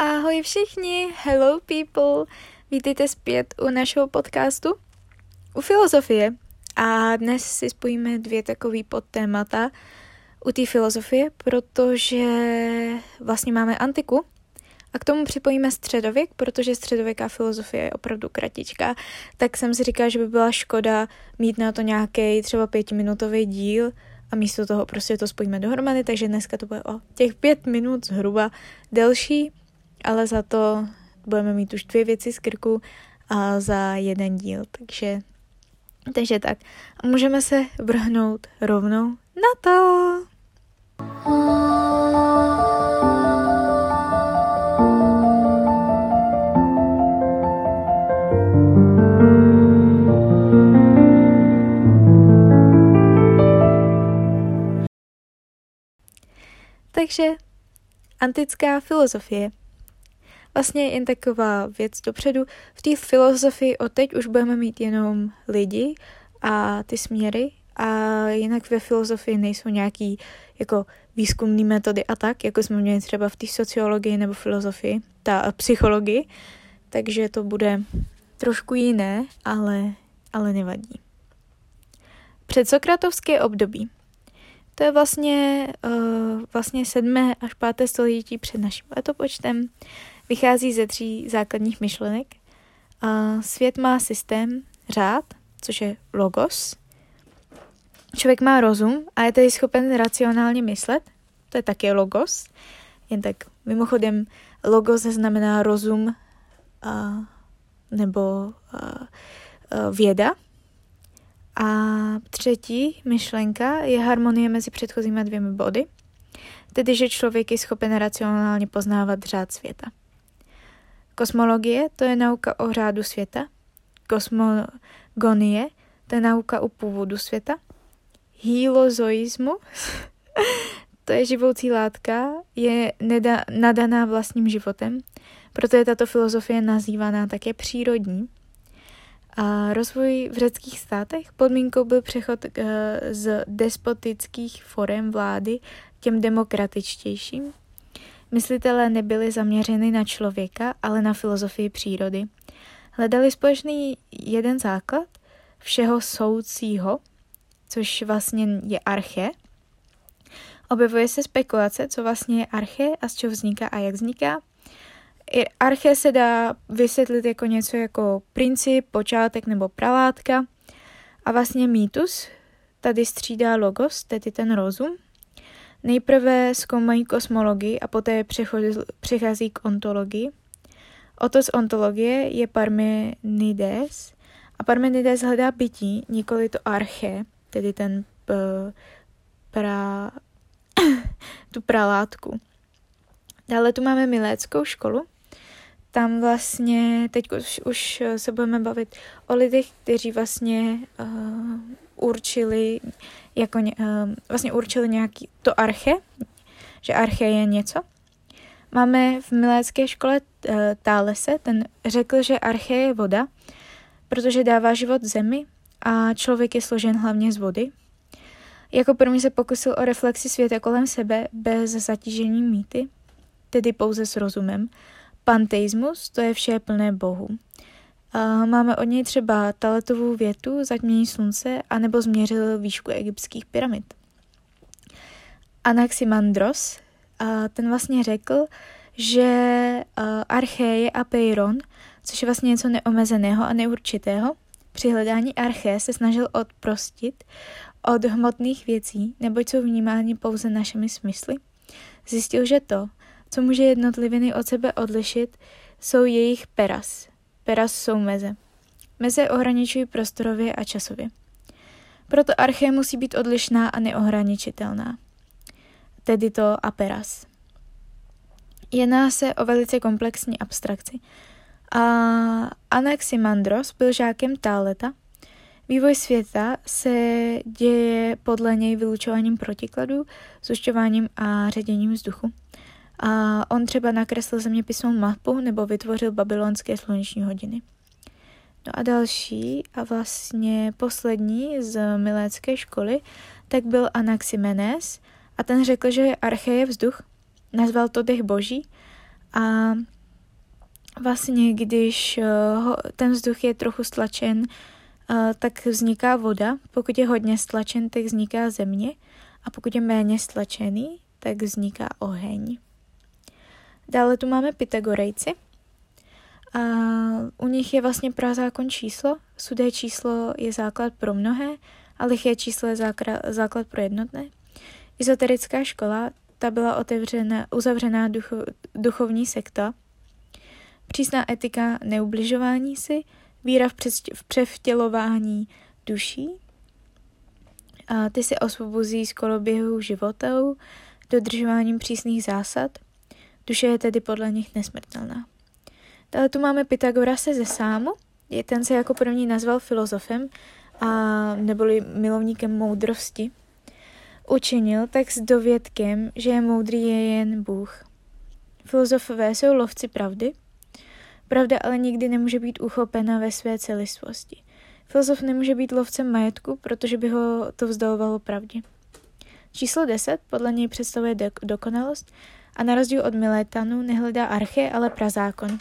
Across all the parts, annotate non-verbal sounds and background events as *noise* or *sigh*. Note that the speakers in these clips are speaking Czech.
Ahoj všichni, hello people, vítejte zpět u našeho podcastu u filozofie. A dnes si spojíme dvě takové podtémata u té filozofie, protože vlastně máme antiku a k tomu připojíme středověk, protože středověká filozofie je opravdu kratičká, tak jsem si říkala, že by byla škoda mít na to nějaký třeba pětiminutový díl, a místo toho prostě to spojíme dohromady, takže dneska to bude o těch pět minut zhruba delší, ale za to budeme mít už dvě věci z krku a za jeden díl, takže, takže tak. Můžeme se vrhnout rovnou na to! Takže antická filozofie. Vlastně jen taková věc dopředu. V té filozofii od teď už budeme mít jenom lidi a ty směry a jinak ve filozofii nejsou nějaký jako výzkumné metody a tak, jako jsme měli třeba v té sociologii nebo filozofii, ta psychologii, takže to bude trošku jiné, ale, ale nevadí. Předsokratovské období. To je vlastně, uh, vlastně 7. až 5. století před naším letopočtem. Vychází ze tří základních myšlenek. Uh, svět má systém, řád, což je logos. Člověk má rozum a je tedy schopen racionálně myslet. To je také logos. Jen tak mimochodem, logos znamená rozum uh, nebo uh, uh, věda. A třetí myšlenka je harmonie mezi předchozími dvěmi body, tedy že člověk je schopen racionálně poznávat řád světa. Kosmologie to je nauka o řádu světa, kosmogonie to je nauka o původu světa, Hylozoismus *laughs* to je živoucí látka, je neda, nadaná vlastním životem, proto je tato filozofie nazývaná také přírodní. A rozvoj v řeckých státech podmínkou byl přechod eh, z despotických forem vlády k těm demokratičtějším. Myslitelé nebyli zaměřeni na člověka, ale na filozofii přírody. Hledali společný jeden základ všeho soucího, což vlastně je arche. Objevuje se spekulace, co vlastně je arche a z čeho vzniká a jak vzniká. Arche se dá vysvětlit jako něco jako princip, počátek nebo pralátka. A vlastně mýtus tady střídá logos, tedy ten rozum. Nejprve zkoumají kosmologii a poté přechází k ontologii. Oto z ontologie je Parmenides a Parmenides hledá bytí, nikoli to arche, tedy ten p, pra, *coughs* tu pralátku. Dále tu máme miléckou školu, tam vlastně teď už, už se budeme bavit o lidech, kteří vlastně uh, určili jako uh, vlastně určili nějaký to arche, že arche je něco. Máme v milécké škole uh, Tálese, ten řekl, že arche je voda, protože dává život zemi a člověk je složen hlavně z vody. Jako první se pokusil o reflexi světa kolem sebe bez zatížení mýty, tedy pouze s rozumem, Panteismus, to je vše plné bohu. A máme od něj třeba taletovou větu Zatmění slunce, anebo změřil výšku egyptských pyramid. Anaximandros, a ten vlastně řekl, že arché a peiron, což je vlastně něco neomezeného a neurčitého, při hledání arché se snažil odprostit od hmotných věcí, neboť jsou vnímáni pouze našimi smysly. Zjistil, že to, co může jednotliviny od sebe odlišit, jsou jejich peras. Peras jsou meze. Meze ohraničují prostorově a časově. Proto arché musí být odlišná a neohraničitelná. Tedy to aperas. Jedná se o velice komplexní abstrakci. A Anaximandros byl žákem Táleta. Vývoj světa se děje podle něj vylučováním protikladů, zušťováním a ředěním vzduchu. A on třeba nakreslil zeměpisnou mapu nebo vytvořil babylonské sluneční hodiny. No a další a vlastně poslední z milécké školy, tak byl Anaximenes a ten řekl, že arche je vzduch, nazval to dech boží A vlastně, když ten vzduch je trochu stlačen, tak vzniká voda. Pokud je hodně stlačen, tak vzniká země. A pokud je méně stlačený, tak vzniká oheň. Dále tu máme Pythagorejci. A u nich je vlastně prazákon číslo. Sudé číslo je základ pro mnohé a liché číslo je základ pro jednotné. Ezoterická škola, ta byla otevřena, uzavřená ducho, duchovní sekta. Přísná etika neubližování si, víra v, před, v převtělování duší. A ty se osvobozí z koloběhu životou, dodržováním přísných zásad. Duše je tedy podle nich nesmrtelná. Dále tu máme Pythagorase ze Sámu. Ten se jako první nazval filozofem a neboli milovníkem moudrosti. Učinil tak s dovědkem, že je moudrý je jen Bůh. Filozofové jsou lovci pravdy, pravda ale nikdy nemůže být uchopena ve své celistvosti. Filozof nemůže být lovcem majetku, protože by ho to vzdalovalo pravdě. Číslo 10 podle něj představuje dokonalost a na rozdíl od Milétanu nehledá arche, ale prazákon,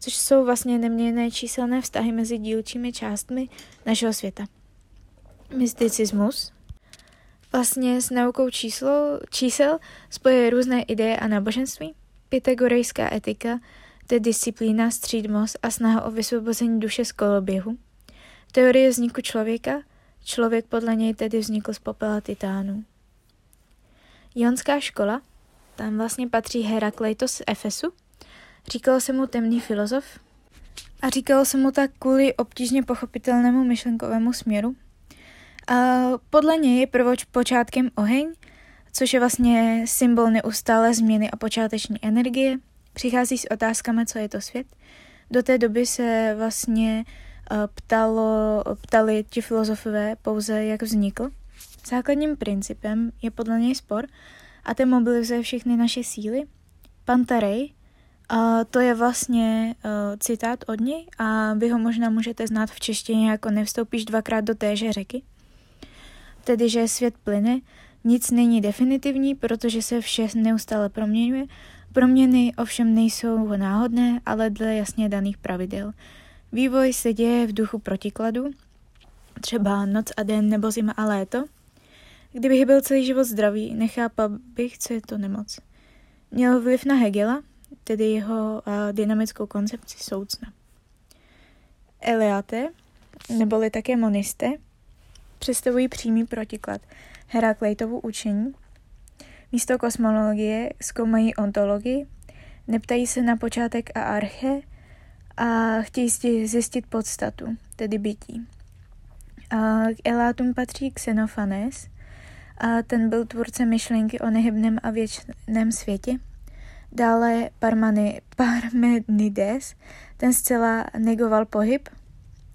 což jsou vlastně neměné číselné vztahy mezi dílčími částmi našeho světa. Mysticismus vlastně s naukou číslo, čísel spojuje různé ideje a náboženství. Pythagorejská etika, to je disciplína, střídmost a snaha o vysvobození duše z koloběhu. Teorie vzniku člověka, člověk podle něj tedy vznikl z popela titánu. Jonská škola, tam vlastně patří Herakleitos z Efesu, říkalo se mu temný filozof a říkalo se mu tak kvůli obtížně pochopitelnému myšlenkovému směru, a podle něj je prvoč počátkem oheň, což je vlastně symbol neustále změny a počáteční energie. Přichází s otázkami, co je to svět. Do té doby se vlastně ptalo, ptali ti filozofové pouze, jak vznikl. Základním principem je podle něj spor a ten mobilizuje všechny naše síly. Pantarej, a to je vlastně uh, citát od něj a vy ho možná můžete znát v češtině jako nevstoupíš dvakrát do téže řeky tedy že svět plyne, nic není definitivní, protože se vše neustále proměňuje. Proměny ovšem nejsou náhodné, ale dle jasně daných pravidel. Vývoj se děje v duchu protikladu, třeba noc a den nebo zima a léto. Kdybych byl celý život zdravý, nechápal bych, co je to nemoc. Měl vliv na Hegela, tedy jeho uh, dynamickou koncepci soucna. Eleate, neboli také monisté, představují přímý protiklad Herakleitovu učení. Místo kosmologie zkoumají ontologii, neptají se na počátek a arche a chtějí zjistit podstatu, tedy bytí. A k Elátům patří Xenophanes, a ten byl tvůrcem myšlenky o nehybném a věčném světě. Dále Parmany, Parmenides, ten zcela negoval pohyb.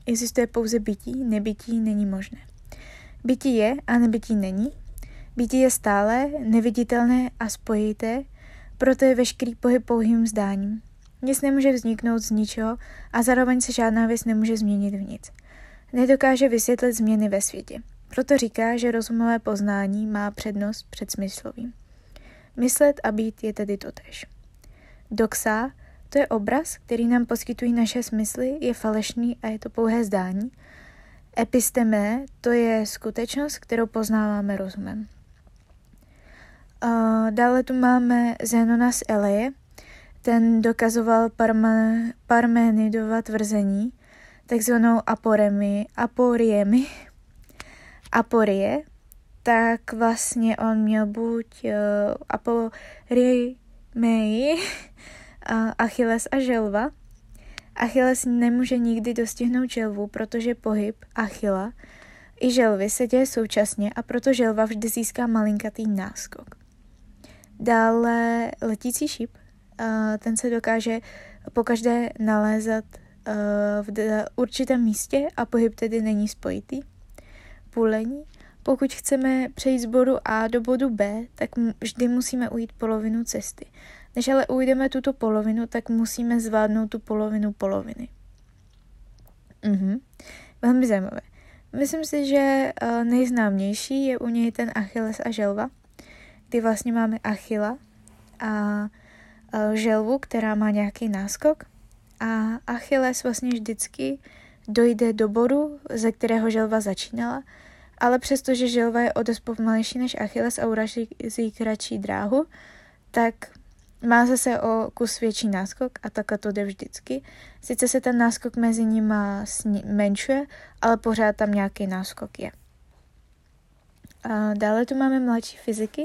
Existuje pouze bytí, nebytí není možné. Bytí je a nebytí není. Bytí je stále, neviditelné a spojité, proto je veškerý pohyb pouhým zdáním. Nic nemůže vzniknout z ničeho a zároveň se žádná věc nemůže změnit v nic. Nedokáže vysvětlit změny ve světě. Proto říká, že rozumové poznání má přednost před smyslovým. Myslet a být je tedy totéž. Doxa, to je obraz, který nám poskytují naše smysly, je falešný a je to pouhé zdání, Episteme to je skutečnost, kterou poznáváme rozumem. A dále tu máme Zenona z Eleje. Ten dokazoval Parma, Parmenidova tvrzení, takzvanou aporemi, aporiemi, aporie, tak vlastně on měl buď uh, aporimei, uh, *laughs* Achilles a želva, Achilles nemůže nikdy dostihnout želvu, protože pohyb Achila i želvy se děje současně a proto želva vždy získá malinkatý náskok. Dále letící šíp, ten se dokáže pokaždé nalézat v určitém místě a pohyb tedy není spojitý. Půlení. Pokud chceme přejít z bodu A do bodu B, tak vždy musíme ujít polovinu cesty. Než ale ujdeme tuto polovinu, tak musíme zvládnout tu polovinu poloviny. Mhm. Velmi zajímavé. Myslím si, že uh, nejznámější je u něj ten Achilles a želva, kdy vlastně máme Achila a uh, želvu, která má nějaký náskok a Achilles vlastně vždycky dojde do bodu, ze kterého želva začínala, ale přestože želva je o dost pomalejší než Achilles a urazí kratší dráhu, tak má zase o kus větší náskok a takhle to jde vždycky. Sice se ten náskok mezi nimi menšuje, ale pořád tam nějaký náskok je. A dále tu máme mladší fyziky,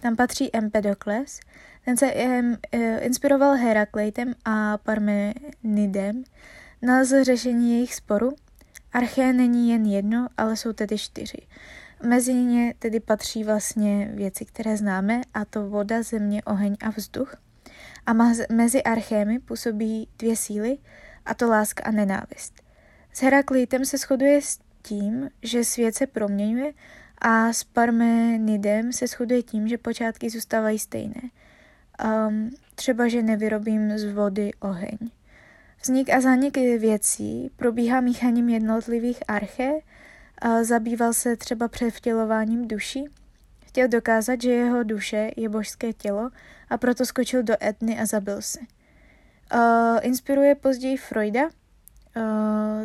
tam patří Empedokles. Ten se e, inspiroval Herakleitem a Parmenidem. Nalezl řešení jejich sporu. Arché není jen jedno, ale jsou tedy čtyři. Mezi ně tedy patří vlastně věci, které známe, a to voda, země, oheň a vzduch. A mezi archémy působí dvě síly, a to láska a nenávist. S Heraklitem se shoduje s tím, že svět se proměňuje a s Parmenidem se shoduje tím, že počátky zůstávají stejné. Um, třeba, že nevyrobím z vody oheň. Vznik a zánik věcí probíhá míchaním jednotlivých arché, zabýval se třeba převtělováním duší, chtěl dokázat, že jeho duše je božské tělo a proto skočil do Etny a zabil se. Uh, inspiruje později Freuda, uh,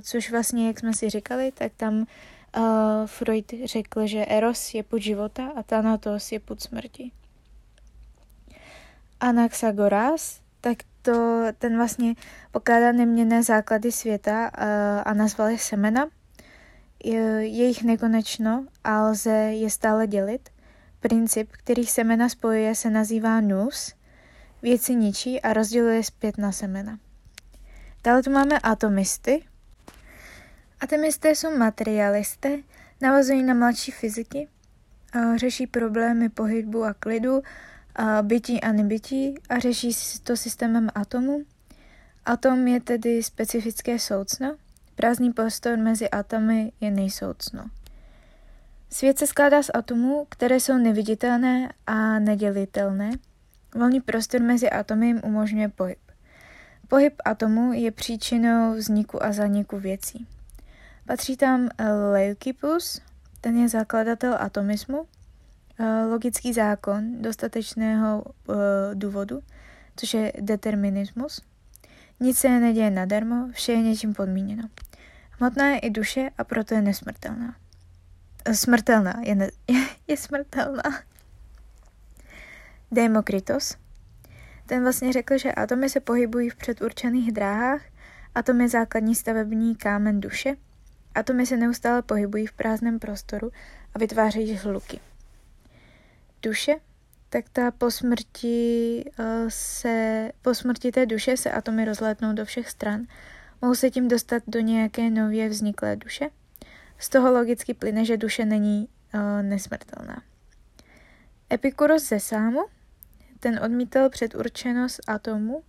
což vlastně, jak jsme si říkali, tak tam uh, Freud řekl, že Eros je put života a Thanatos je put smrti. Anaxagoras, tak to ten vlastně pokládá neměné základy světa uh, a nazval je semena. Je, jich nekonečno a lze je stále dělit. Princip, který semena spojuje, se nazývá nous. Věci ničí a rozděluje zpět na semena. Dále tu máme atomisty. Atomisté jsou materialisté, navazují na mladší fyziky, řeší problémy pohybu a klidu, bytí a nebytí a řeší to systémem atomu. Atom je tedy specifické soucno, prázdný prostor mezi atomy je nejsoucno. Svět se skládá z atomů, které jsou neviditelné a nedělitelné. Volný prostor mezi atomy jim umožňuje pohyb. Pohyb atomu je příčinou vzniku a zaniku věcí. Patří tam Leucippus, ten je zakladatel atomismu, logický zákon dostatečného důvodu, což je determinismus. Nic se neděje nadarmo, vše je něčím podmíněno. Hmotná je i duše a proto je nesmrtelná. Smrtelná, je, ne, *laughs* je, smrtelná. Demokritos. Ten vlastně řekl, že atomy se pohybují v předurčených dráhách, atom je základní stavební kámen duše, atomy se neustále pohybují v prázdném prostoru a vytvářejí hluky. Duše, tak ta po smrti se, po smrti té duše se atomy rozlétnou do všech stran, mohou se tím dostat do nějaké nově vzniklé duše z toho logicky plyne, že duše není uh, nesmrtelná. Epikuros ze sámu, ten odmítal předurčenost atomu.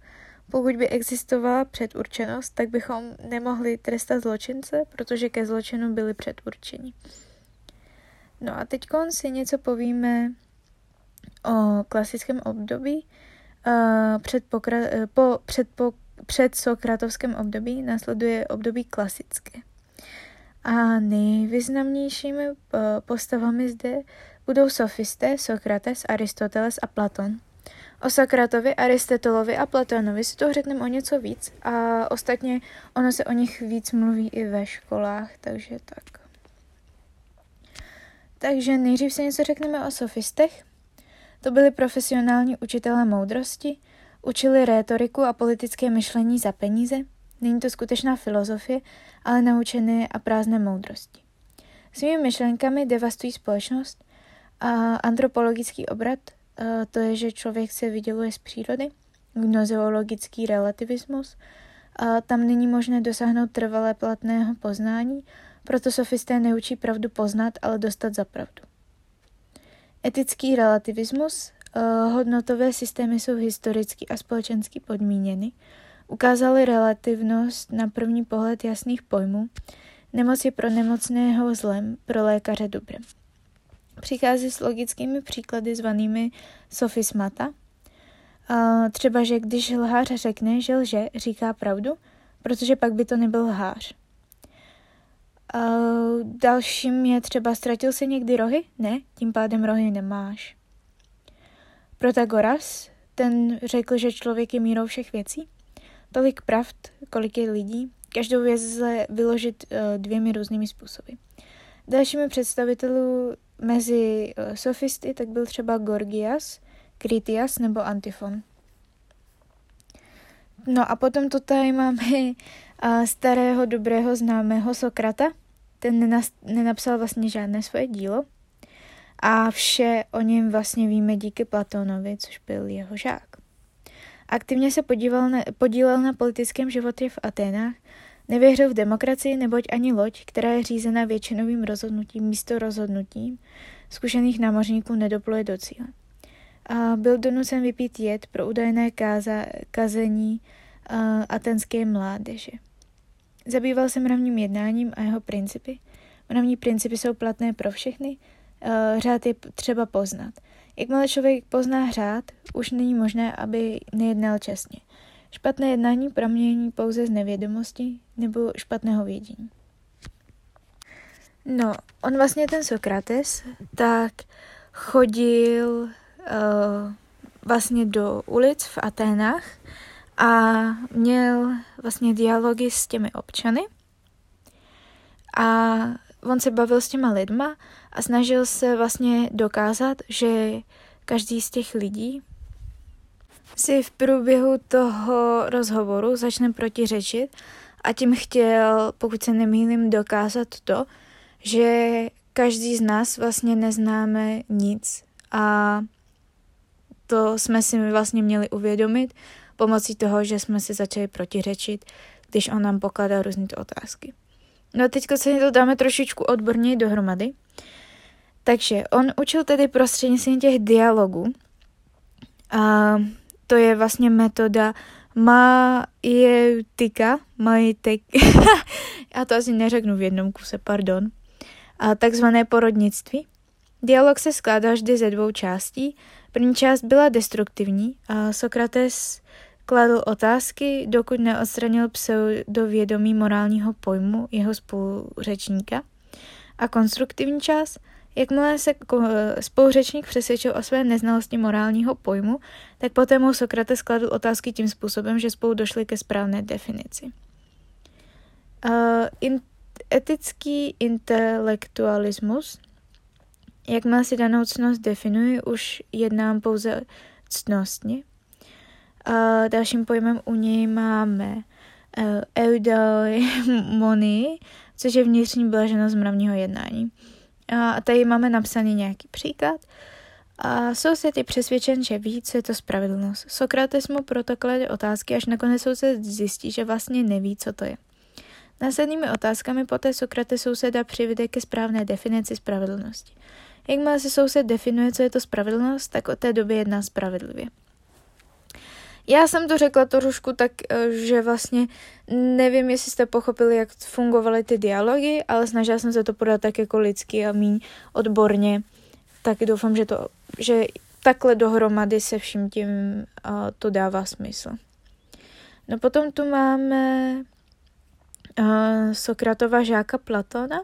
Pokud by existovala předurčenost, tak bychom nemohli trestat zločince, protože ke zločinu byli předurčeni. No a teď si něco povíme o klasickém období. Před, pokra- po, před, po, před Sokratovském období následuje období klasické. A nejvýznamnějšími eh, postavami zde budou sofisté Sokrates, Aristoteles a Platon. O Sokratovi, Aristotelovi a Platonovi si to řekneme o něco víc a ostatně ono se o nich víc mluví i ve školách, takže tak. Takže nejdřív se něco řekneme o sofistech. To byli profesionální učitelé moudrosti, učili rétoriku a politické myšlení za peníze, Není to skutečná filozofie, ale naučené a prázdné moudrosti. Svými myšlenkami devastují společnost a antropologický obrat, to je, že člověk se vyděluje z přírody, gnozeologický relativismus, a tam není možné dosáhnout trvalé platného poznání, proto sofisté neučí pravdu poznat, ale dostat za pravdu. Etický relativismus, hodnotové systémy jsou historicky a společensky podmíněny, ukázali relativnost na první pohled jasných pojmů. Nemoc je pro nemocného zlem, pro lékaře dobrem. Přichází s logickými příklady zvanými sofismata. třeba, že když lhář řekne, že lže, říká pravdu, protože pak by to nebyl lhář. Dalším je třeba, ztratil se někdy rohy? Ne, tím pádem rohy nemáš. Protagoras, ten řekl, že člověk je mírou všech věcí. Tolik pravd, kolik je lidí, každou věc lze vyložit uh, dvěmi různými způsoby. Dalšími představitelů mezi uh, sofisty tak byl třeba Gorgias, Kritias nebo Antifon. No a potom to tady máme uh, starého dobrého známého Sokrata. Ten nenapsal vlastně žádné svoje dílo a vše o něm vlastně víme díky Platónovi, což byl jeho žák. Aktivně se podíval na, podílel na politickém životě v Aténách, nevěřil v demokracii, neboť ani loď, která je řízena většinovým rozhodnutím místo rozhodnutím, zkušených námořníků nedopluje do cíle. A byl donucen vypít jed pro údajné káza, kazení uh, atenské mládeže. Zabýval se mravním jednáním a jeho principy. Mravní principy jsou platné pro všechny, uh, řád je třeba poznat. Jakmile člověk pozná řád, už není možné, aby nejednal čestně. Špatné jednání pramění pouze z nevědomosti nebo špatného vědění. No, on vlastně ten Sokrates tak chodil vlastně do ulic v Aténách a měl vlastně dialogy s těmi občany. A on se bavil s těma lidma a snažil se vlastně dokázat, že každý z těch lidí si v průběhu toho rozhovoru začne protiřečit a tím chtěl, pokud se nemýlím, dokázat to, že každý z nás vlastně neznáme nic. A to jsme si vlastně měli uvědomit pomocí toho, že jsme si začali protiřečit, když on nám pokládá různé otázky. No a teďka se to dáme trošičku odborněji dohromady. Takže on učil tedy prostřednictvím těch dialogů. A to je vlastně metoda majeutika, majetek, *laughs* já to asi neřeknu v jednom kuse, pardon, a takzvané porodnictví. Dialog se skládá vždy ze dvou částí. První část byla destruktivní a Sokrates kladl otázky, dokud neodstranil pseudovědomí morálního pojmu jeho spoluřečníka. A konstruktivní část, jakmile se spoluřečník přesvědčil o své neznalosti morálního pojmu, tak poté mu Sokrates kladl otázky tím způsobem, že spolu došli ke správné definici. Uh, in, etický intelektualismus, jakmile si danou cnost definuji, už jednám pouze ctnostně, a dalším pojmem u něj máme uh, eudaimony, což je vnitřní blaženost mravního jednání. A tady máme napsaný nějaký příklad. A soused je přesvědčen, že ví, co je to spravedlnost. Sokrates mu proto klade otázky, až nakonec soused zjistí, že vlastně neví, co to je. Následnými otázkami poté Sokrates souseda přivede ke správné definici spravedlnosti. Jakmile se soused definuje, co je to spravedlnost, tak od té doby jedná spravedlivě. Já jsem to řekla trošku tak, eh, že vlastně nevím, jestli jste pochopili, jak fungovaly ty dialogy, ale snažila jsem se to podat tak jako lidsky a míň odborně. Tak doufám, že, to, že takhle dohromady se vším tím uh, to dává smysl. No potom tu máme uh, Sokratova žáka Platona.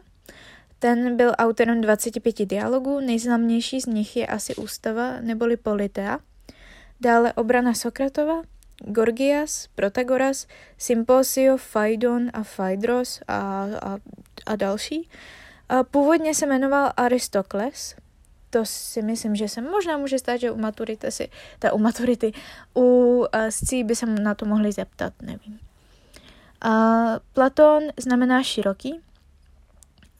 Ten byl autorem 25 dialogů, nejznámější z nich je asi Ústava neboli Politea. Dále obrana Sokratova, Gorgias, Protagoras, Symposio, Phaidon a Phaedros a, a, a další. A původně se jmenoval Aristokles, to si myslím, že se možná může stát, že u maturity si, ta u maturity, u uh, scí by se na to mohli zeptat, nevím. A Platon znamená široký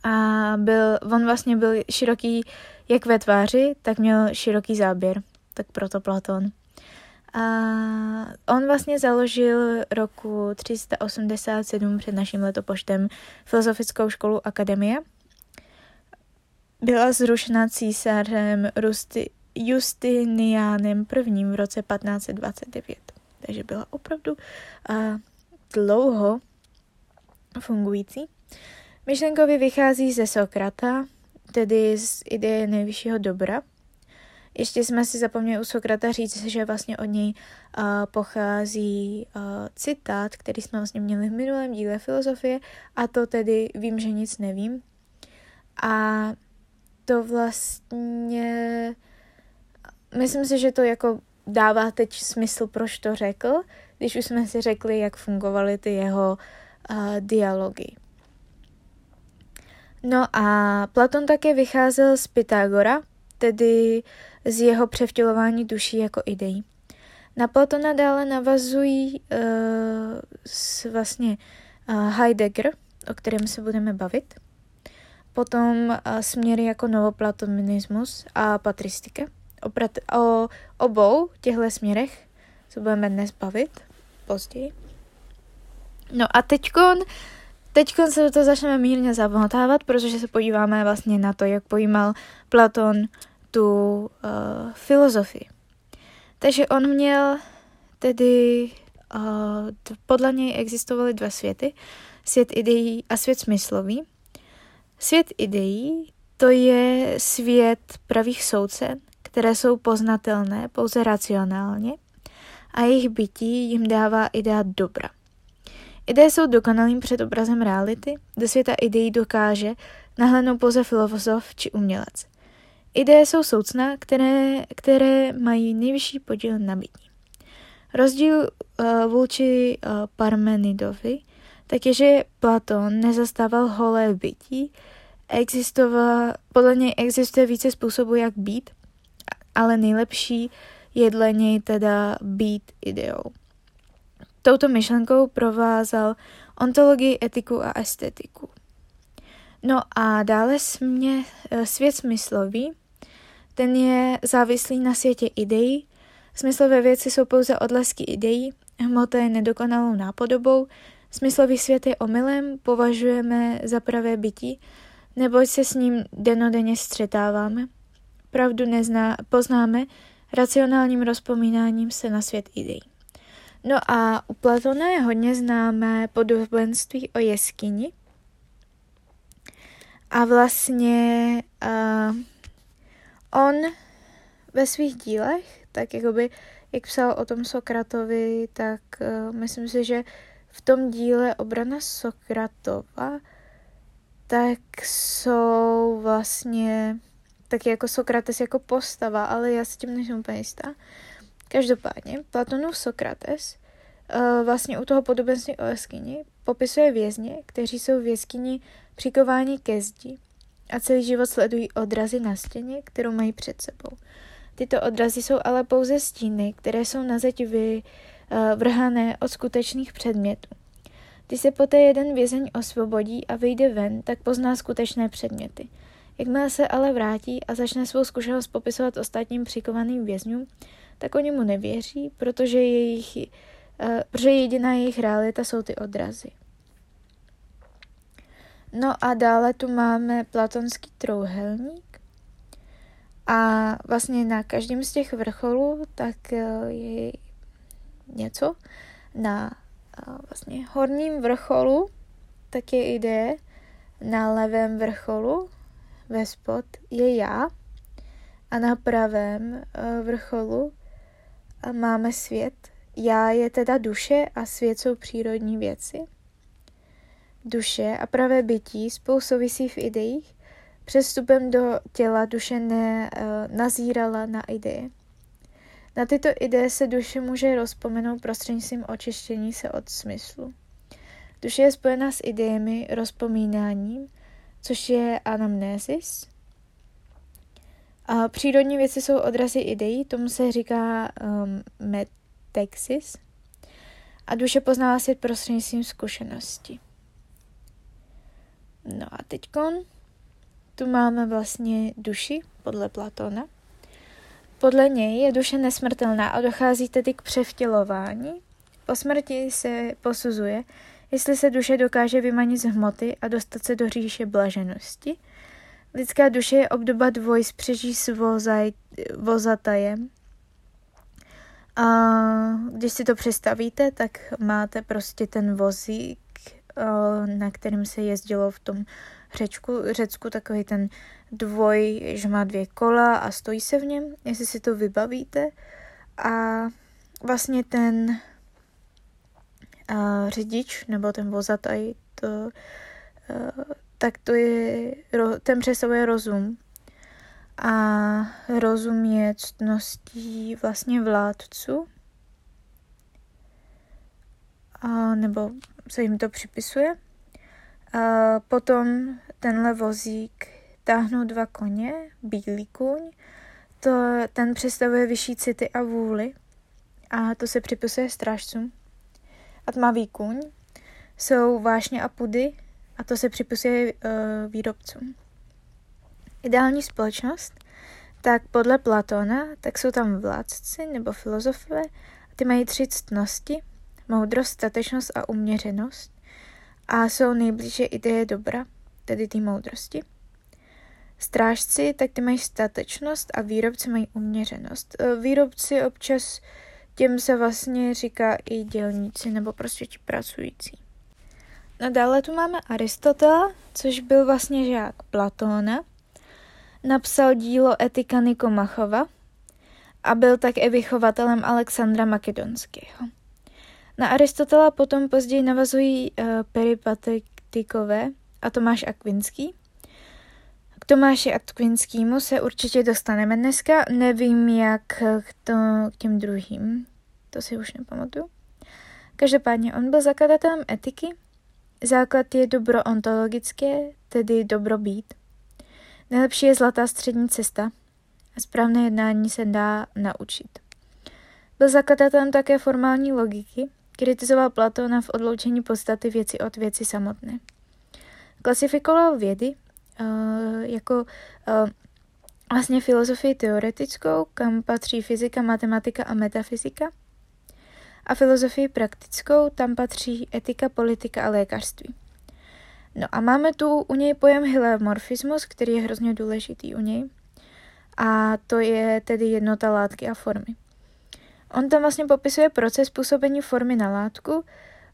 a byl, on vlastně byl široký jak ve tváři, tak měl široký záběr, tak proto Platon. A on vlastně založil roku 387 před naším letopočtem filozofickou školu Akademie. Byla zrušena císařem Rusti, Justinianem I. v roce 1529. Takže byla opravdu uh, dlouho fungující. Myšlenkově vychází ze Sokrata, tedy z ideje nejvyššího dobra, ještě jsme si zapomněli u Sokrata říct, že vlastně od něj uh, pochází uh, citát, který jsme vlastně měli v minulém díle filozofie, a to tedy vím, že nic nevím. A to vlastně, myslím si, že to jako dává teď smysl, proč to řekl, když už jsme si řekli, jak fungovaly ty jeho uh, dialogy. No a Platon také vycházel z Pythagora, tedy z jeho převtělování duší jako ideí. Na Platona dále navazují uh, s vlastně uh, Heidegger, o kterém se budeme bavit. Potom uh, směry jako novoplatonismus a patristika. O, prat- o obou těchto směrech se budeme dnes bavit později. No a teďkon, teďkon se do toho začneme mírně zamotávat, protože se podíváme vlastně na to, jak pojímal Platon tu uh, filozofii. Takže on měl tedy, uh, podle něj existovaly dva světy, svět ideí a svět smyslový. Svět ideí to je svět pravých soudcen, které jsou poznatelné pouze racionálně a jejich bytí jim dává idea dobra. Ideje jsou dokonalým předobrazem reality, do světa ideí dokáže nahlédnout pouze filozof či umělec. Ideje jsou soucna, které, které mají nejvyšší podíl na bytí. Rozdíl uh, vůči uh, Parmenidovi tak je, že Platon nezastával holé bytí, podle něj existuje více způsobů, jak být, ale nejlepší je dle něj teda být ideou. Touto myšlenkou provázal ontologii, etiku a estetiku. No a dále smě, eh, svět smyslový, ten je závislý na světě ideí. Smyslové věci jsou pouze odlesky ideí, hmota je nedokonalou nápodobou, smyslový svět je omylem, považujeme za pravé bytí, neboť se s ním denodenně střetáváme. Pravdu nezná, poznáme racionálním rozpomínáním se na svět ideí. No a u Platona je hodně známé podobenství o jeskyni. A vlastně uh, on ve svých dílech, tak jakoby, jak psal o tom Sokratovi, tak uh, myslím si, že v tom díle obrana Sokratova, tak jsou vlastně taky jako Sokrates jako postava, ale já s tím nejsem úplně jistá. Každopádně, Platonův Sokrates uh, vlastně u toho podobenství o jeskyni popisuje vězně, kteří jsou v jeskyni přikováni ke zdi a celý život sledují odrazy na stěně, kterou mají před sebou. Tyto odrazy jsou ale pouze stíny, které jsou na zeď vyvrhané od skutečných předmětů. Když se poté jeden vězeň osvobodí a vyjde ven, tak pozná skutečné předměty. Jakmile se ale vrátí a začne svou zkušenost popisovat ostatním přikovaným vězňům, tak oni mu nevěří, protože, jejich, uh, protože jediná jejich realita jsou ty odrazy. No a dále tu máme platonský trouhelník. A vlastně na každém z těch vrcholů tak eh, je něco. Na eh, vlastně horním vrcholu tak je ideje, na levém vrcholu ve spod je já a na pravém eh, vrcholu máme svět. Já je teda duše a svět jsou přírodní věci. Duše a pravé bytí spolu souvisí v ideích. Přestupem do těla duše ne, uh, nazírala na ideje. Na tyto ideje se duše může rozpomenout prostřednictvím očištění se od smyslu. Duše je spojená s idejemi, rozpomínáním, což je anamnézis. A přírodní věci jsou odrazy ideí, tomu se říká um, metexis. A duše poznává svět prostřednictvím zkušenosti. No a teďkon tu máme vlastně duši podle Platona. Podle něj je duše nesmrtelná a dochází tedy k převtělování. Po smrti se posuzuje, jestli se duše dokáže vymanit z hmoty a dostat se do říše blaženosti. Lidská duše je obdoba dvoj spřeží s vozaj, vozatajem. A když si to představíte, tak máte prostě ten vozík, na kterým se jezdilo v tom Řečku, Řecku, takový ten dvoj, že má dvě kola a stojí se v něm, jestli si to vybavíte. A vlastně ten a řidič nebo ten vozataj, to, tak to je, ten představuje rozum. a rozumět ctností vlastně vládců, a, nebo se jim to připisuje. A potom tenhle vozík táhnou dva koně, bílý kůň, to, ten představuje vyšší city a vůli a to se připisuje strážcům. A tmavý kůň jsou vášně a pudy a to se připisuje uh, výrobcům. Ideální společnost, tak podle Platona, tak jsou tam vládci nebo filozofové a ty mají tři ctnosti, moudrost, statečnost a uměřenost a jsou nejblíže ideje dobra, tedy ty moudrosti. Strážci, tak ty mají statečnost a výrobci mají uměřenost. E, výrobci občas těm se vlastně říká i dělníci nebo prostě ti pracující. No dále tu máme Aristotela, což byl vlastně žák Platóna. Napsal dílo Etika Nikomachova a byl tak i vychovatelem Alexandra Makedonského. Na Aristotela potom později navazují uh, peripatetikové a Tomáš Akvinský. K Tomáši Akvinskému se určitě dostaneme dneska, nevím jak k, to, k těm druhým, to si už nepamatuju. Každopádně on byl zakladatelem etiky, základ je dobro ontologické, tedy dobrobít. Nejlepší je zlatá střední cesta a správné jednání se dá naučit. Byl zakladatelem také formální logiky, Kritizoval Platona v odloučení podstaty věci od věci samotné. Klasifikoval vědy uh, jako uh, vlastně filozofii teoretickou, kam patří fyzika, matematika a metafyzika, a filozofii praktickou, tam patří etika, politika a lékařství. No a máme tu u něj pojem hyleomorfismus, který je hrozně důležitý u něj. A to je tedy jednota látky a formy. On tam vlastně popisuje proces působení formy na látku,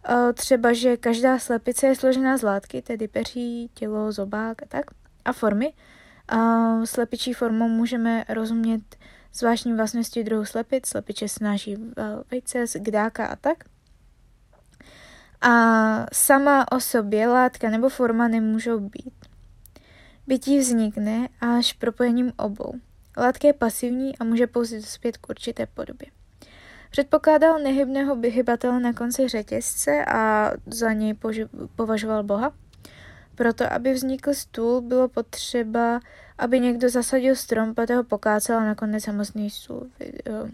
eh, třeba, že každá slepice je složená z látky, tedy peří, tělo, zobák a tak, a formy. A slepičí formou můžeme rozumět zvláštní vlastnosti druhů slepic, slepiče snáší vejce, gdáka a tak. A sama o sobě látka nebo forma nemůžou být. Bytí vznikne až propojením obou. Látka je pasivní a může pouze dospět k určité podobě. Předpokládal nehybného vyhybatele na konci řetězce a za něj považoval Boha. Proto, aby vznikl stůl, bylo potřeba, aby někdo zasadil strom, poté ho pokácel a nakonec samostný stůl vy, uh,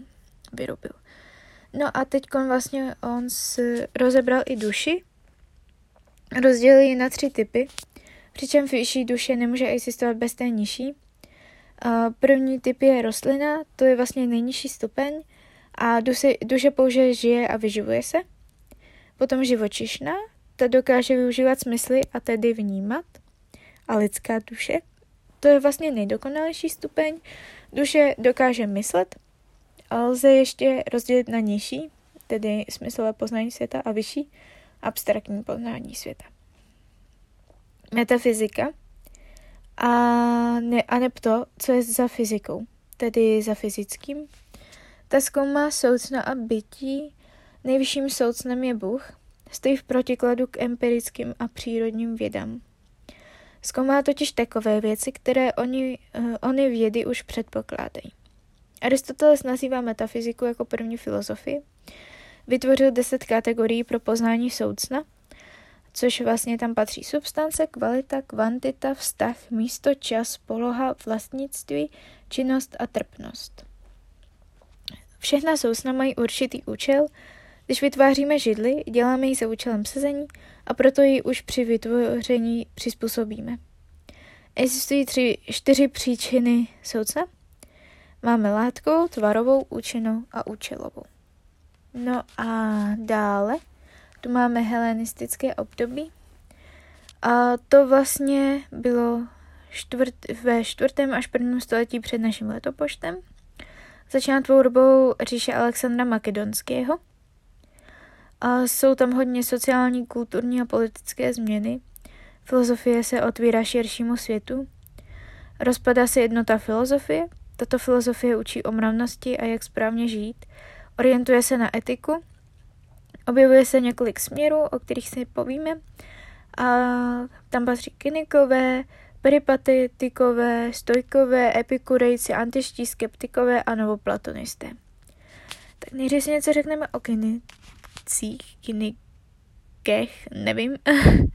vyrobil. No a teď vlastně on rozebral i duši, rozdělil ji na tři typy, přičemž vyšší duše nemůže existovat bez té nižší. Uh, první typ je rostlina, to je vlastně nejnižší stupeň, a duše, duše pouze žije a vyživuje se. Potom živočišná, ta dokáže využívat smysly a tedy vnímat. A lidská duše, to je vlastně nejdokonalejší stupeň. Duše dokáže myslet, a lze ještě rozdělit na nižší, tedy smyslové poznání světa a vyšší, abstraktní poznání světa. Metafyzika a, ne, a neb to, co je za fyzikou, tedy za fyzickým, ta zkoumá soucna a bytí, nejvyšším soucnem je Bůh, stojí v protikladu k empirickým a přírodním vědám. Zkoumá totiž takové věci, které oni, uh, oni vědy už předpokládají. Aristoteles nazývá metafyziku jako první filozofii. Vytvořil deset kategorií pro poznání soucna, což vlastně tam patří substance, kvalita, kvantita, vztah, místo, čas, poloha, vlastnictví, činnost a trpnost. Všechna sousna mají určitý účel, když vytváříme židli, děláme ji za účelem sezení a proto ji už při vytvoření přizpůsobíme. Existují tři, čtyři příčiny soucna. Máme látkou, tvarovou, účinnou a účelovou. No a dále tu máme helenistické období. A to vlastně bylo čtvrt, ve čtvrtém až prvním století před naším letopočtem – Začíná tvorbou říše Alexandra Makedonského. A jsou tam hodně sociální, kulturní a politické změny. Filozofie se otvírá širšímu světu. Rozpadá se jednota filozofie. Tato filozofie učí o mravnosti a jak správně žít. Orientuje se na etiku. Objevuje se několik směrů, o kterých si povíme. A tam patří kynikové, peripatetikové, stojkové, epikurejci, antiští, skeptikové a novoplatonister. Tak nejdřív si něco řekneme o kynicích, kynikech, nevím. *laughs*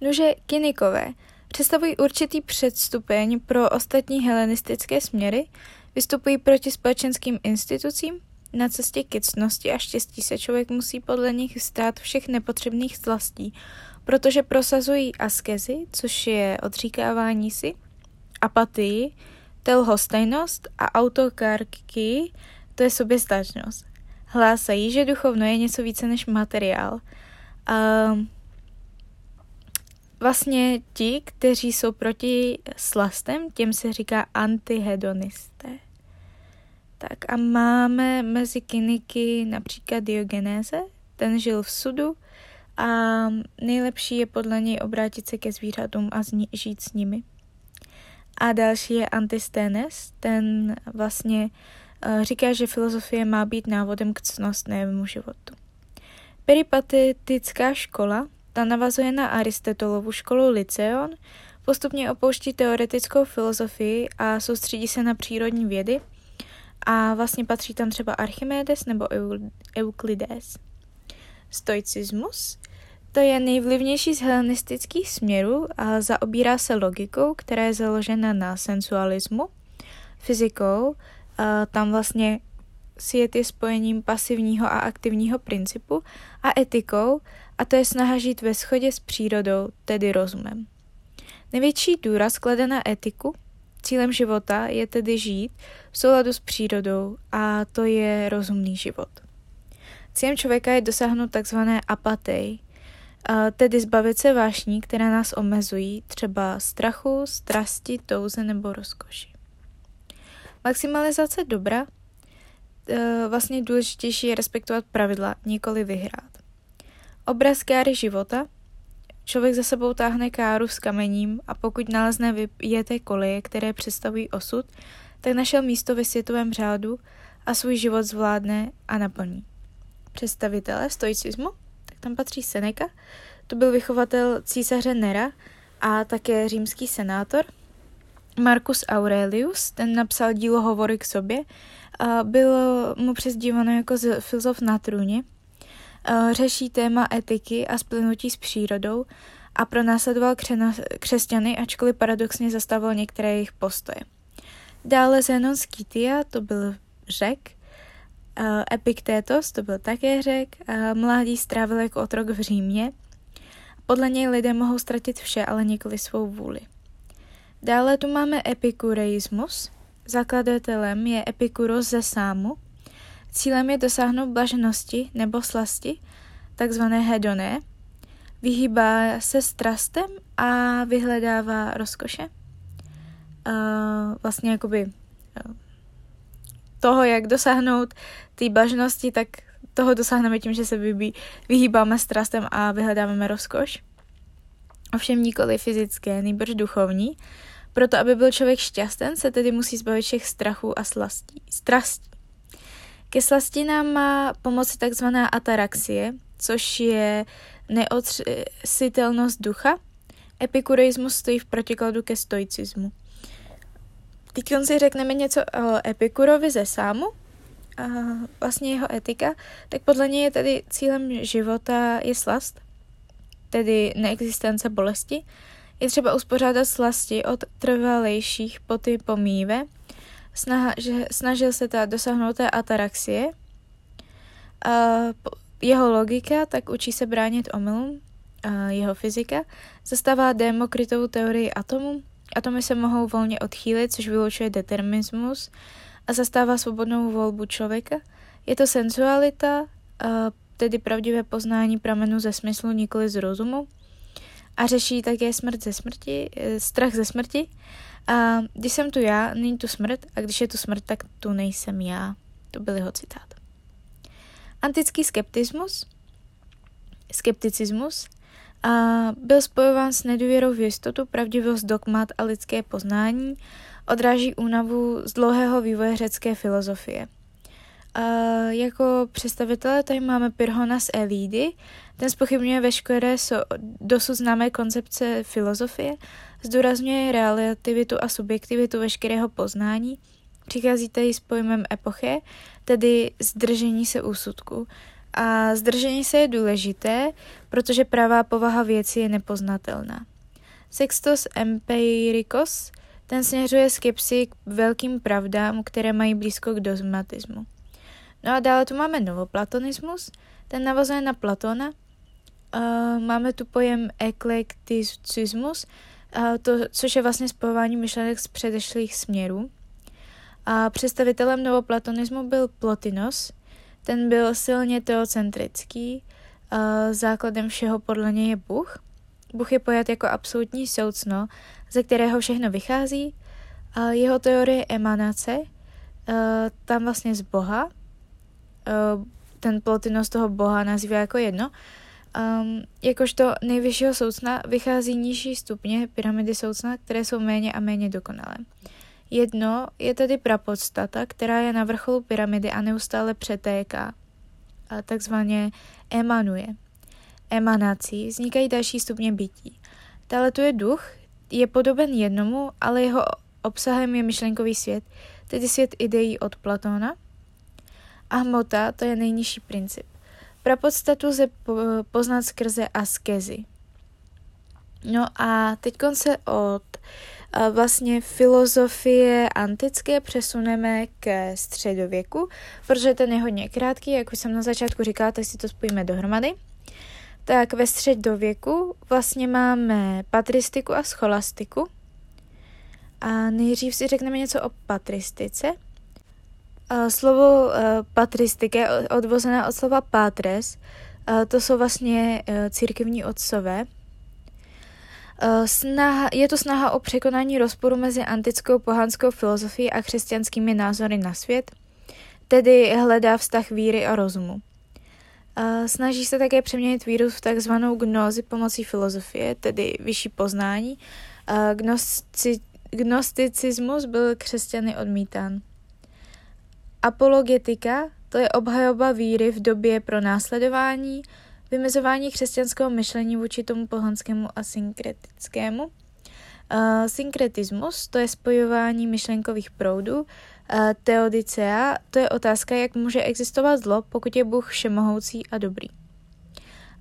Nože kynikové představují určitý předstupeň pro ostatní helenistické směry, vystupují proti společenským institucím, na cestě ke cnosti a štěstí se člověk musí podle nich stát všech nepotřebných zlastí, protože prosazují askezi, což je odříkávání si, apatii, telhostejnost a autokarky, to je soběstačnost. Hlásají, že duchovno je něco více než materiál. A vlastně ti, kteří jsou proti slastem, těm se říká antihedonisté. Tak a máme mezi kyniky například Diogenéze, ten žil v sudu a nejlepší je podle něj obrátit se ke zvířatům a žít s nimi. A další je Antisténes, ten vlastně říká, že filozofie má být návodem k cnostnému životu. Peripatetická škola, ta navazuje na Aristotolovu školu Lyceon, postupně opouští teoretickou filozofii a soustředí se na přírodní vědy a vlastně patří tam třeba Archimedes nebo Euklides. Stoicismus to je nejvlivnější z helenistických směrů a zaobírá se logikou, která je založena na sensualismu, fyzikou, tam vlastně svět je spojením pasivního a aktivního principu a etikou, a to je snaha žít ve shodě s přírodou, tedy rozumem. Největší důraz klade na etiku, cílem života je tedy žít v souladu s přírodou a to je rozumný život. Cílem člověka je dosáhnout takzvané apatej, tedy zbavit se vášní, které nás omezují, třeba strachu, strasti, touze nebo rozkoši. Maximalizace dobra e, vlastně důležitější je respektovat pravidla, nikoli vyhrát. Obraz káry života. Člověk za sebou táhne káru s kamením a pokud nalezne vyjeté koleje, které představují osud, tak našel místo ve světovém řádu a svůj život zvládne a naplní. Představitelé stoicismu tam patří Seneca, to byl vychovatel císaře Nera a také římský senátor. Marcus Aurelius, ten napsal dílo Hovory k sobě, a mu přezdíváno jako filozof na trůně. Řeší téma etiky a splynutí s přírodou a pronásledoval křesťany, ačkoliv paradoxně zastával některé jejich postoje. Dále Zenon Skytia, to byl řek, Epiktétos, to byl také řek, uh, mládí strávil jako otrok v Římě. Podle něj lidé mohou ztratit vše, ale nikoli svou vůli. Dále tu máme epikureismus. Zakladatelem je Epikuros ze Sámu. Cílem je dosáhnout blaženosti nebo slasti, takzvané hedoné. Vyhýbá se strastem a vyhledává rozkoše. Uh, vlastně jakoby toho, jak dosáhnout té blaženosti, tak toho dosáhneme tím, že se vybí, vyhýbáme strastem a vyhledáváme rozkoš. Ovšem nikoli fyzické, nejbrž duchovní. Proto, aby byl člověk šťasten, se tedy musí zbavit všech strachů a slastí, strastí. Ke slasti nám má pomoci takzvaná ataraxie, což je neotřesitelnost ducha. Epikureismus stojí v protikladu ke stoicismu. Teď si řekneme něco o Epikurovi ze Sámu, a vlastně jeho etika, tak podle něj je tedy cílem života je slast, tedy neexistence bolesti. Je třeba uspořádat slasti od trvalejších po ty pomíve, Snaha, že snažil se teda dosáhnout té ataraxie. A jeho logika tak učí se bránit omylům, jeho fyzika zastává Demokritovu teorii atomu, Atomy se mohou volně odchýlit, což vylučuje determinismus a zastává svobodnou volbu člověka. Je to sensualita, tedy pravdivé poznání pramenu ze smyslu, nikoli z rozumu. A řeší také smrt ze smrti, e, strach ze smrti. A když jsem tu já, není tu smrt, a když je tu smrt, tak tu nejsem já. To byl jeho citát. Antický skeptismus, skepticismus a byl spojován s nedůvěrou v jistotu, pravdivost dogmat a lidské poznání, odráží únavu z dlouhého vývoje řecké filozofie. Uh, jako představitele tady máme Pirhona z Elídy. Ten spochybňuje veškeré so, dosud známé koncepce filozofie, zdůrazňuje relativitu a subjektivitu veškerého poznání, přichází tady s pojmem epoche, tedy zdržení se úsudku. A zdržení se je důležité, protože pravá povaha věci je nepoznatelná. Sextus Empiricus, ten směřuje skepsi k velkým pravdám, které mají blízko k dogmatismu. No a dále tu máme novoplatonismus, ten navazuje na Platona. Uh, máme tu pojem eklekticismus, uh, to, což je vlastně spojování myšlenek z předešlých směrů. A představitelem novoplatonismu byl Plotinos, ten byl silně teocentrický, uh, základem všeho podle něj je Bůh. Bůh je pojat jako absolutní soucno, ze kterého všechno vychází. Jeho teorie emanace, tam vlastně z Boha, ten Plotinos toho Boha nazývá jako jedno, um, jakožto nejvyššího soucna vychází nižší stupně pyramidy soucna, které jsou méně a méně dokonalé. Jedno je tedy prapodstata, která je na vrcholu pyramidy a neustále přetéká, a takzvaně emanuje. Emanací vznikají další stupně bytí. Dále tu je duch, je podoben jednomu, ale jeho obsahem je myšlenkový svět, tedy svět ideí od Platona. A hmota to je nejnižší princip. Prapodstatu se poznat skrze askezy. No a teď se od vlastně filozofie antické přesuneme ke středověku, protože ten je hodně krátký, jak už jsem na začátku říkala, tak si to spojíme dohromady. Tak ve středověku vlastně máme patristiku a scholastiku. A nejdřív si řekneme něco o patristice. Slovo e, patristika je odvozené od slova patres. To jsou vlastně církevní otcové, Eh, snaha, je to snaha o překonání rozporu mezi antickou pohanskou filozofií a křesťanskými názory na svět, tedy hledá vztah víry a rozumu. Eh, snaží se také přeměnit víru v takzvanou gnózi pomocí filozofie, tedy vyšší poznání. Eh, gnosci, gnosticismus byl křesťany odmítán. Apologetika, to je obhajoba víry v době pro následování, vymezování křesťanského myšlení vůči tomu pohanskému a synkretickému. Uh, synkretismus, to je spojování myšlenkových proudů. Uh, teodicea, to je otázka, jak může existovat zlo, pokud je Bůh všemohoucí a dobrý.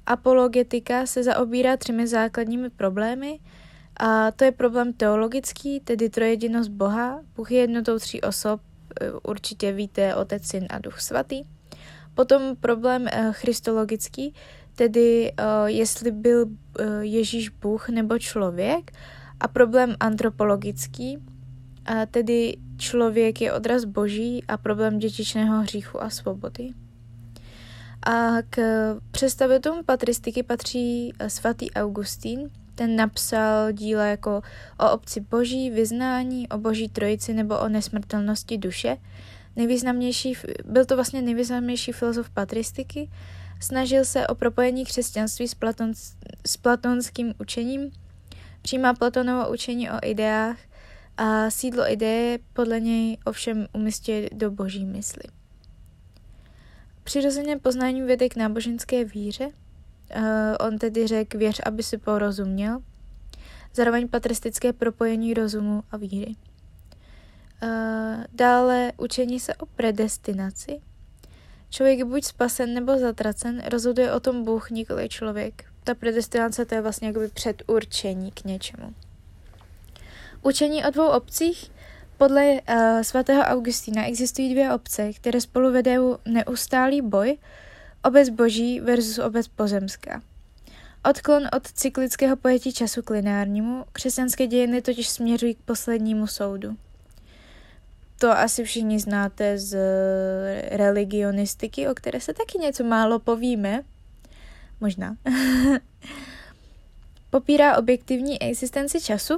Apologetika se zaobírá třemi základními problémy. A to je problém teologický, tedy trojedinost Boha. Bůh je jednotou tří osob, určitě víte, Otec, Syn a Duch Svatý. Potom problém christologický, tedy uh, jestli byl Ježíš Bůh nebo člověk, a problém antropologický, tedy člověk je odraz boží a problém dětičného hříchu a svobody. A k představitelům patristiky patří eh, svatý Augustín, ten napsal díla jako o obci boží, vyznání, o boží trojici nebo o nesmrtelnosti duše. Nejvýznamnější, byl to vlastně nejvýznamnější filozof patristiky Snažil se o propojení křesťanství s, Platon, s platonským učením, přijímá Platonovo učení o ideách a sídlo ideje podle něj ovšem umístě do boží mysli. Přirozeně poznání vede k náboženské víře. Uh, on tedy řekl, věř, aby si porozuměl. Zároveň patristické propojení rozumu a víry. Uh, dále učení se o predestinaci, Člověk buď spasen nebo zatracen, rozhoduje o tom Bůh, nikoli člověk. Ta predestinace to je vlastně jakoby předurčení k něčemu. Učení o dvou obcích podle uh, svatého Augustína existují dvě obce, které spolu vedou neustálý boj, obec boží versus obec pozemská. Odklon od cyklického pojetí času k lineárnímu, křesťanské dějiny totiž směřují k poslednímu soudu to asi všichni znáte z religionistiky, o které se taky něco málo povíme. Možná. *laughs* Popírá objektivní existenci času,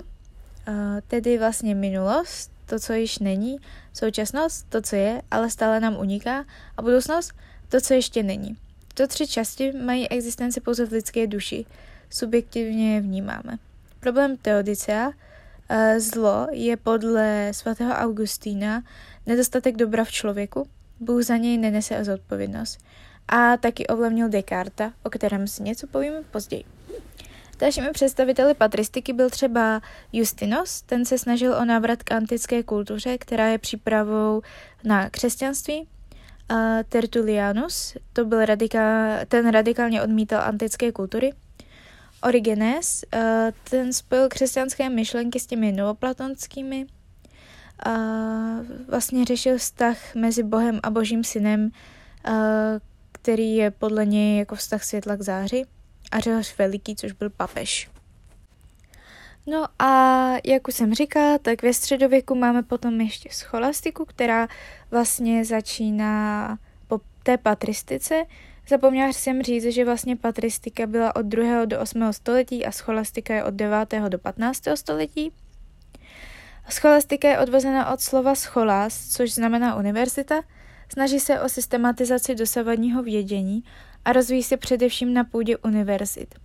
tedy vlastně minulost, to, co již není, současnost, to, co je, ale stále nám uniká, a budoucnost, to, co ještě není. To tři části mají existenci pouze v lidské duši, subjektivně je vnímáme. Problém Teodicea Eh, zlo je podle svatého Augustína nedostatek dobra v člověku, Bůh za něj nenese zodpovědnost. A taky ovlivnil Descartes, o kterém si něco povíme později. Dalšími představiteli patristiky byl třeba Justinos, ten se snažil o návrat k antické kultuře, která je přípravou na křesťanství. A Tertullianus, to byl radikál, ten radikálně odmítal antické kultury. Origenes, ten spojil křesťanské myšlenky s těmi novoplatonskými a vlastně řešil vztah mezi Bohem a Božím synem, který je podle něj jako vztah světla k záři a Řehoř Veliký, což byl papež. No a jak už jsem říkala, tak ve středověku máme potom ještě scholastiku, která vlastně začíná po té patristice. Zapomněla jsem říct, že vlastně patristika byla od 2. do 8. století a scholastika je od 9. do 15. století. Scholastika je odvozena od slova scholas, což znamená univerzita. Snaží se o systematizaci dosavadního vědění a rozvíjí se především na půdě univerzit.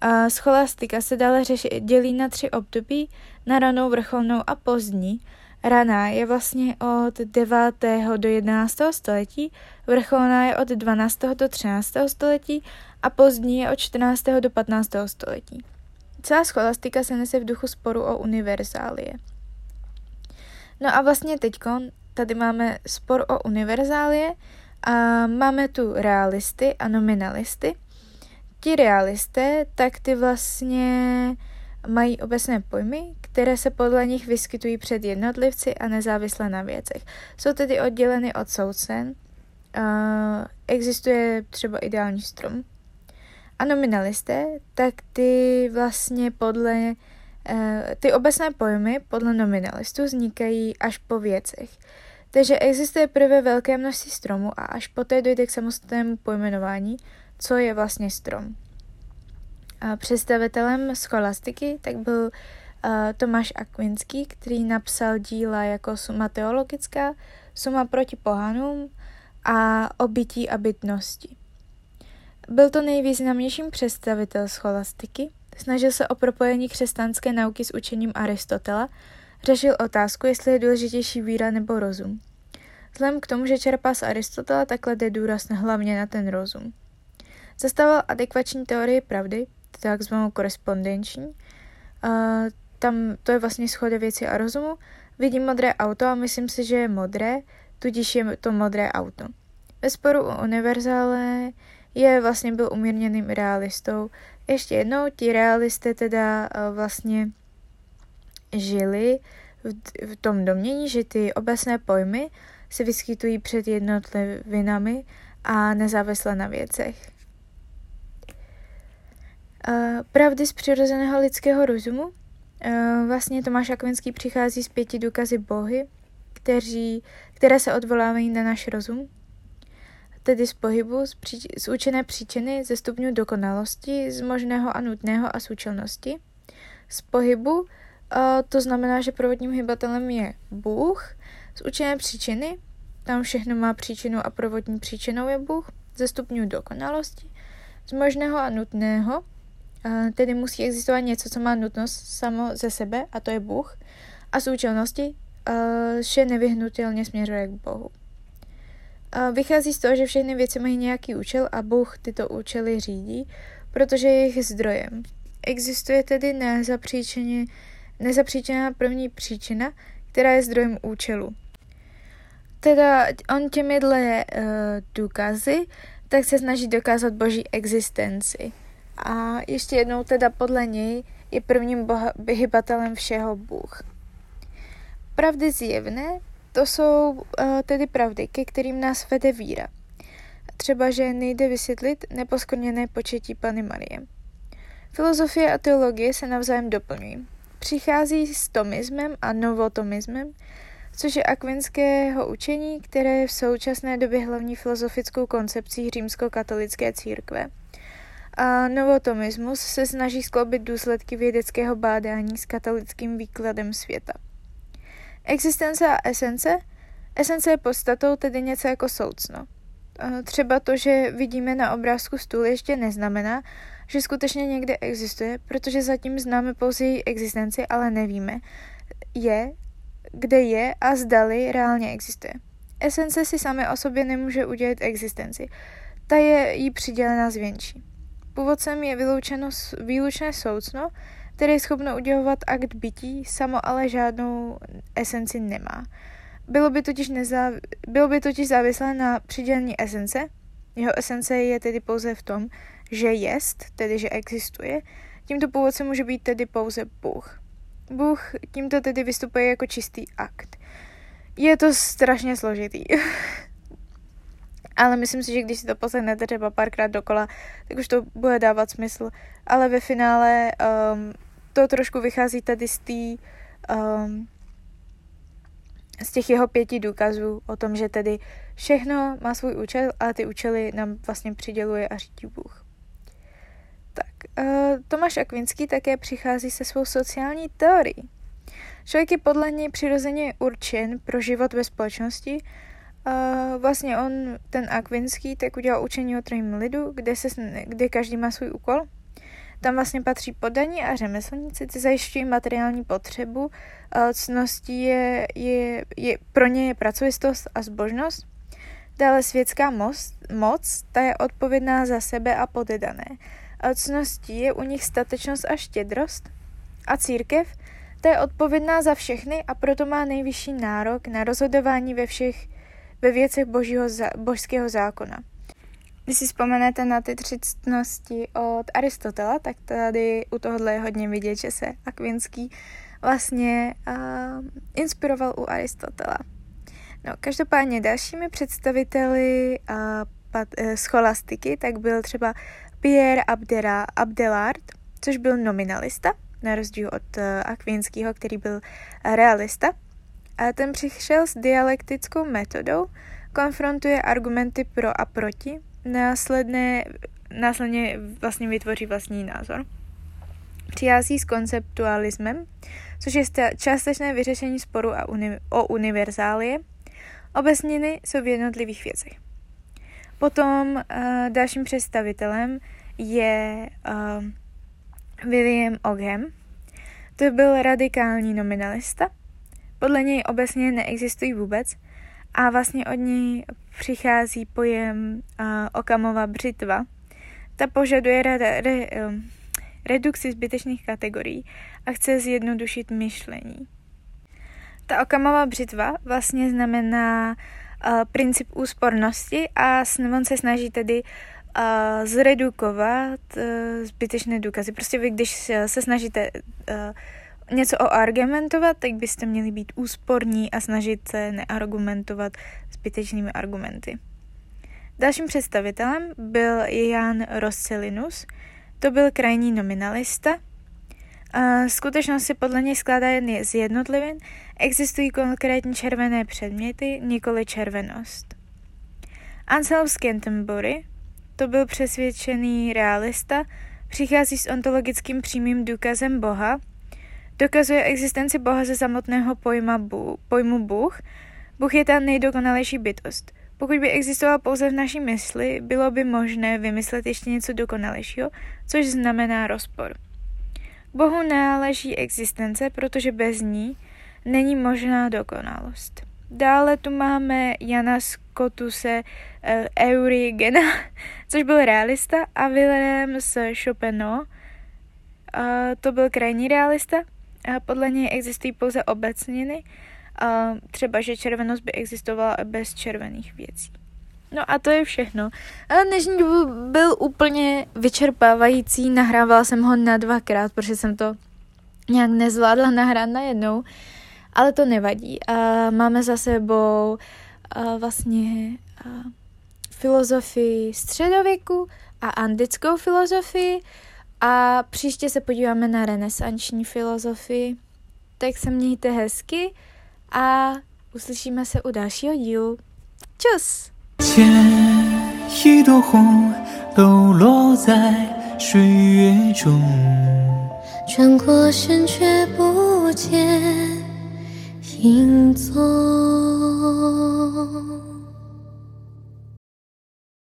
A scholastika se dále řeši, dělí na tři období, na ranou, vrcholnou a pozdní. Raná je vlastně od 9. do 11. století, vrcholná je od 12. do 13. století a pozdní je od 14. do 15. století. Celá scholastika se nese v duchu sporu o univerzálie. No a vlastně teď tady máme spor o univerzálie, a máme tu realisty a nominalisty. Ti realisté, tak ty vlastně mají obecné pojmy, které se podle nich vyskytují před jednotlivci a nezávisle na věcech. Jsou tedy odděleny od soucen. Uh, existuje třeba ideální strom. A nominalisté, tak ty vlastně podle uh, ty obecné pojmy podle nominalistů vznikají až po věcech. Takže existuje prvé velké množství stromů a až poté dojde k samostatnému pojmenování, co je vlastně strom. A představitelem scholastiky tak byl uh, Tomáš Akvinský, který napsal díla jako Suma teologická, Suma proti pohanům a o bytí a bytnosti. Byl to nejvýznamnějším představitel scholastiky, snažil se o propojení křesťanské nauky s učením Aristotela, Řešil otázku, jestli je důležitější víra nebo rozum. Vzhledem k tomu, že čerpá z Aristotela, takhle jde důraz hlavně na ten rozum. Zastával adekvační teorii pravdy, takzvanou korespondenční. A tam to je vlastně schode věci a rozumu. Vidím modré auto a myslím si, že je modré, tudíž je to modré auto. Ve sporu o univerzále je vlastně byl umírněným realistou. Ještě jednou, ti realisté teda vlastně žili v, tom domění, že ty obecné pojmy se vyskytují před jednotlivinami a nezávisle na věcech. Pravdy z přirozeného lidského rozumu. Vlastně Tomáš Akvinský přichází z pěti důkazy bohy, kteří, které se odvolávají na náš rozum, tedy z pohybu, z, příč, z učené příčiny, ze stupňu dokonalosti, z možného a nutného a součelnosti, z pohybu, to znamená, že provodním hybatelem je Bůh z učené příčiny. Tam všechno má příčinu a provodní příčinou je Bůh ze stupňů dokonalosti. Z možného a nutného, tedy musí existovat něco, co má nutnost samo ze sebe, a to je Bůh. A z účelnosti, vše nevyhnutelně směřuje k Bohu. Vychází z toho, že všechny věci mají nějaký účel a Bůh tyto účely řídí, protože je jejich zdrojem. Existuje tedy nezapříčeně nezapříčená první příčina, která je zdrojem účelu. Teda on těmi dle uh, důkazy, tak se snaží dokázat boží existenci. A ještě jednou teda podle něj je prvním boha, hybatelem všeho Bůh. Pravdy zjevné, to jsou uh, tedy pravdy, ke kterým nás vede víra. Třeba, že nejde vysvětlit neposkorněné početí Pany Marie. Filozofie a teologie se navzájem doplňují. Přichází s tomismem a novotomismem, což je akvinského učení, které je v současné době hlavní filozofickou koncepcí římskokatolické církve. A novotomismus se snaží skloubit důsledky vědeckého bádání s katolickým výkladem světa. Existence a esence? Esence je podstatou tedy něco jako soucno. Třeba to, že vidíme na obrázku stůl, ještě neznamená, že skutečně někde existuje, protože zatím známe pouze její existenci, ale nevíme, je, kde je a zdali reálně existuje. Esence si samé o sobě nemůže udělat existenci. Ta je jí přidělena zvětší. Původcem je vyloučeno, výlučné soucno, které je schopno udělovat akt bytí, samo ale žádnou esenci nemá. Bylo by totiž, nezáv... Bylo by totiž závislé na přidělení esence. Jeho esence je tedy pouze v tom, že jest, tedy že existuje. Tímto původcem může být tedy pouze Bůh. Bůh tímto tedy vystupuje jako čistý akt. Je to strašně složitý. *laughs* Ale myslím si, že když si to poslechnete třeba párkrát dokola, tak už to bude dávat smysl. Ale ve finále um, to trošku vychází tady z té um, z těch jeho pěti důkazů o tom, že tedy všechno má svůj účel a ty účely nám vlastně přiděluje a řídí Bůh. Uh, Tomáš Akvinský také přichází se svou sociální teorií. Člověk je podle něj přirozeně určen pro život ve společnosti. Uh, vlastně on, ten Akvinský, tak udělal učení o trojím lidu, kde, se, kde každý má svůj úkol tam vlastně patří podaní a řemeslníci, ty zajišťují materiální potřebu, cností je, je, je, pro ně je pracovistost a zbožnost. Dále světská moc, moc, ta je odpovědná za sebe a podedané. Cností je u nich statečnost a štědrost. A církev, ta je odpovědná za všechny a proto má nejvyšší nárok na rozhodování ve všech ve věcech božího, božského zákona. Když si vzpomenete na ty tři ctnosti od Aristotela, tak tady u tohohle je hodně vidět, že se Akvinský vlastně uh, inspiroval u Aristotela. No, každopádně dalšími představiteli uh, pat, uh, scholastiky tak byl třeba Pierre Abdera, Abdelard, což byl nominalista, na rozdíl od uh, Akvinského, který byl realista. A ten přišel s dialektickou metodou, konfrontuje argumenty pro a proti, následné, následně vlastně vytvoří vlastní názor. Přichází s konceptualismem, což je částečné vyřešení sporu a uni- o univerzálie. Obecniny jsou v jednotlivých věcech. Potom uh, dalším představitelem je uh, William Ogham. To byl radikální nominalista. Podle něj obecně neexistují vůbec a vlastně od něj přichází pojem uh, Okamova břitva. Ta požaduje re, re, um, redukci zbytečných kategorií a chce zjednodušit myšlení. Ta Okamova břitva vlastně znamená uh, princip úspornosti a on se snaží tedy uh, zredukovat uh, zbytečné důkazy. Prostě vy, když se snažíte uh, něco oargumentovat, tak byste měli být úsporní a snažit se neargumentovat zbytečnými argumenty. Dalším představitelem byl Jan Roscelinus, to byl krajní nominalista. Skutečnost se podle něj skládá jen z jednotlivin, existují konkrétní červené předměty, nikoli červenost. Anselm z Canterbury, to byl přesvědčený realista, přichází s ontologickým přímým důkazem Boha, Dokazuje existenci Boha ze samotného pojma bu, pojmu Bůh. Bůh je ta nejdokonalejší bytost. Pokud by existoval pouze v naší mysli, bylo by možné vymyslet ještě něco dokonalejšího, což znamená rozpor. Bohu náleží existence, protože bez ní není možná dokonalost. Dále tu máme Jana Skotuse uh, Eurigena, *laughs* což byl realista, a Wilhelm z Chopino, uh, to byl krajní realista, a podle něj existují pouze obecniny, a třeba, že červenost by existovala bez červených věcí. No a to je všechno. A dnešní byl úplně vyčerpávající, nahrávala jsem ho na dvakrát, protože jsem to nějak nezvládla nahrát najednou, ale to nevadí. A máme za sebou a vlastně a filozofii středověku a andickou filozofii a příště se podíváme na renesanční filozofii. Tak se mějte hezky a uslyšíme se u dalšího dílu. Čus! 一朵红抖落在水月中，转过身却不见 影踪